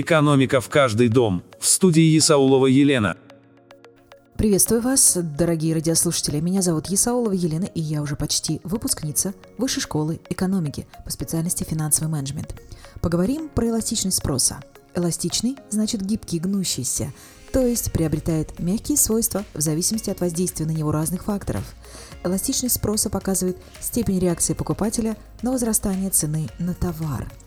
Экономика в каждый дом. В студии Исаулова Елена. Приветствую вас, дорогие радиослушатели. Меня зовут Исаулова Елена, и я уже почти выпускница Высшей школы экономики по специальности финансовый менеджмент. Поговорим про эластичность спроса. Эластичный значит гибкий, гнущийся, то есть приобретает мягкие свойства в зависимости от воздействия на него разных факторов. Эластичность спроса показывает степень реакции покупателя на возрастание цены на товар –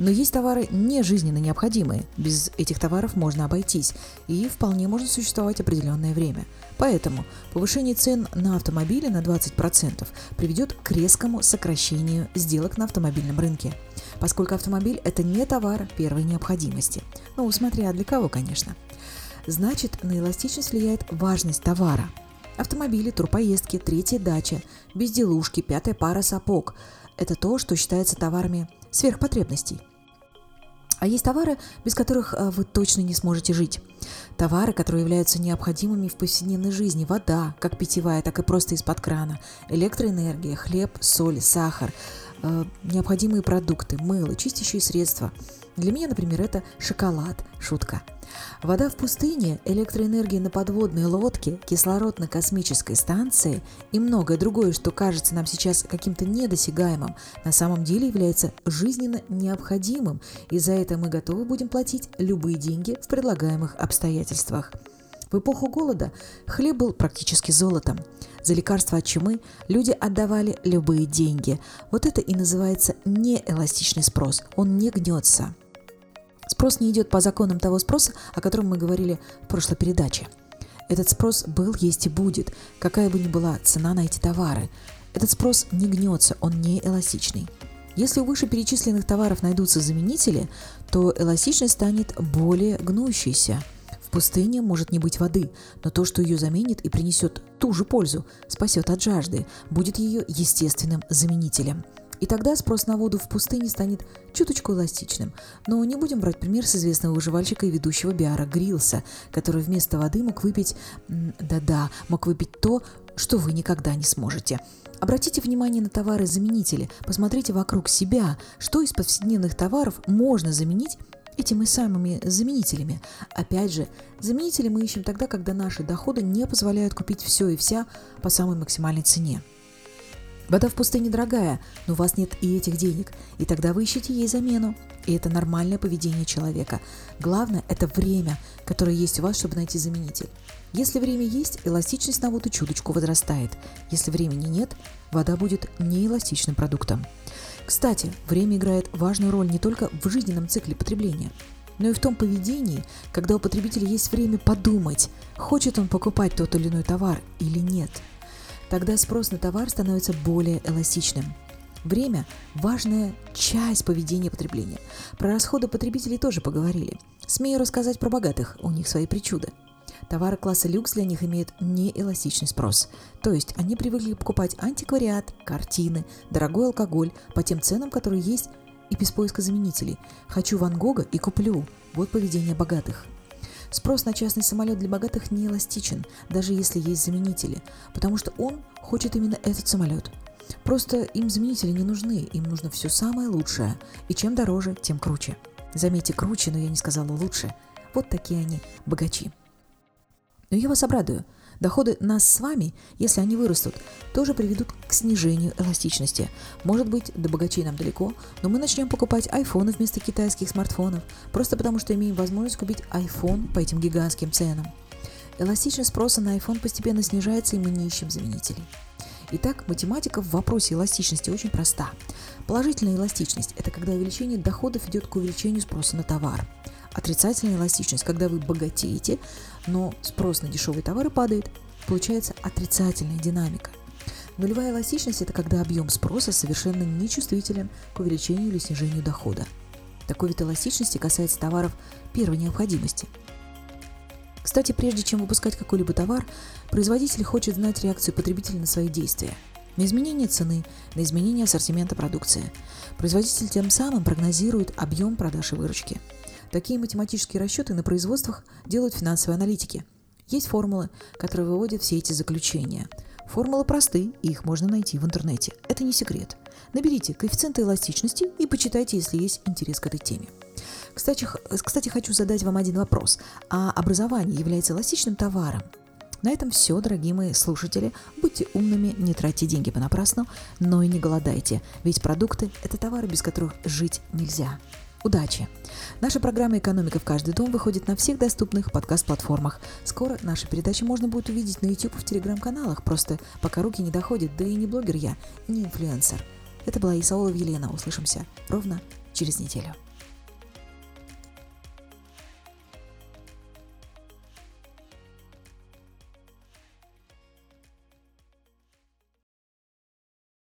но есть товары не жизненно необходимые. Без этих товаров можно обойтись, и вполне можно существовать определенное время. Поэтому повышение цен на автомобили на 20% приведет к резкому сокращению сделок на автомобильном рынке, поскольку автомобиль – это не товар первой необходимости. Ну, смотря для кого, конечно. Значит, на эластичность влияет важность товара. Автомобили, турпоездки, третья дача, безделушки, пятая пара сапог – это то, что считается товарами сверхпотребностей. А есть товары, без которых э, вы точно не сможете жить. Товары, которые являются необходимыми в повседневной жизни. Вода, как питьевая, так и просто из-под крана. Электроэнергия, хлеб, соль, сахар. Э, необходимые продукты, мыло, чистящие средства. Для меня, например, это шоколад. Шутка. Вода в пустыне, электроэнергия на подводной лодке, кислород на космической станции и многое другое, что кажется нам сейчас каким-то недосягаемым, на самом деле является жизненно необходимым, и за это мы готовы будем платить любые деньги в предлагаемых обстоятельствах. В эпоху голода хлеб был практически золотом. За лекарства от чумы люди отдавали любые деньги. Вот это и называется неэластичный спрос. Он не гнется. Спрос не идет по законам того спроса, о котором мы говорили в прошлой передаче. Этот спрос был, есть и будет, какая бы ни была цена на эти товары. Этот спрос не гнется, он не эластичный. Если у вышеперечисленных товаров найдутся заменители, то эластичность станет более гнущейся. В пустыне может не быть воды, но то, что ее заменит и принесет ту же пользу, спасет от жажды, будет ее естественным заменителем – и тогда спрос на воду в пустыне станет чуточку эластичным. Но не будем брать пример с известного выживальщика и ведущего Биара Грилса, который вместо воды мог выпить... Да-да, мог выпить то, что вы никогда не сможете. Обратите внимание на товары-заменители, посмотрите вокруг себя, что из повседневных товаров можно заменить этими самыми заменителями. Опять же, заменители мы ищем тогда, когда наши доходы не позволяют купить все и вся по самой максимальной цене. Вода в пустыне дорогая, но у вас нет и этих денег, и тогда вы ищете ей замену. И это нормальное поведение человека. Главное – это время, которое есть у вас, чтобы найти заменитель. Если время есть, эластичность на воду чуточку возрастает. Если времени нет, вода будет неэластичным продуктом. Кстати, время играет важную роль не только в жизненном цикле потребления, но и в том поведении, когда у потребителя есть время подумать, хочет он покупать тот или иной товар или нет – Тогда спрос на товар становится более эластичным. Время – важная часть поведения потребления. Про расходы потребителей тоже поговорили. Смею рассказать про богатых, у них свои причуды. Товары класса люкс для них имеют неэластичный спрос. То есть они привыкли покупать антиквариат, картины, дорогой алкоголь по тем ценам, которые есть, и без поиска заменителей. Хочу Ван Гога и куплю. Вот поведение богатых. Спрос на частный самолет для богатых не эластичен, даже если есть заменители, потому что он хочет именно этот самолет. Просто им заменители не нужны, им нужно все самое лучшее, и чем дороже, тем круче. Заметьте, круче, но я не сказала лучше. Вот такие они, богачи. Но я вас обрадую – Доходы нас с вами, если они вырастут, тоже приведут к снижению эластичности. Может быть, до богачей нам далеко, но мы начнем покупать айфоны вместо китайских смартфонов, просто потому что имеем возможность купить iPhone по этим гигантским ценам. Эластичность спроса на iPhone постепенно снижается, и мы не ищем заменителей. Итак, математика в вопросе эластичности очень проста. Положительная эластичность – это когда увеличение доходов идет к увеличению спроса на товар. Отрицательная эластичность, когда вы богатеете, но спрос на дешевые товары падает, получается отрицательная динамика. Нулевая эластичность – это когда объем спроса совершенно нечувствителен к увеличению или снижению дохода. Такой вид эластичности касается товаров первой необходимости. Кстати, прежде чем выпускать какой-либо товар, производитель хочет знать реакцию потребителя на свои действия – на изменение цены, на изменение ассортимента продукции. Производитель тем самым прогнозирует объем продаж и выручки – Такие математические расчеты на производствах делают финансовые аналитики. Есть формулы, которые выводят все эти заключения. Формулы просты, и их можно найти в интернете. Это не секрет. Наберите коэффициенты эластичности и почитайте, если есть интерес к этой теме. Кстати, кстати, хочу задать вам один вопрос. А образование является эластичным товаром? На этом все, дорогие мои слушатели. Будьте умными, не тратьте деньги понапрасну, но и не голодайте, ведь продукты – это товары, без которых жить нельзя. Удачи! Наша программа «Экономика в каждый дом» выходит на всех доступных подкаст-платформах. Скоро наши передачи можно будет увидеть на YouTube и в телеграм-каналах, просто пока руки не доходят, да и не блогер я, не инфлюенсер. Это была Исаулова Елена. Услышимся ровно через неделю.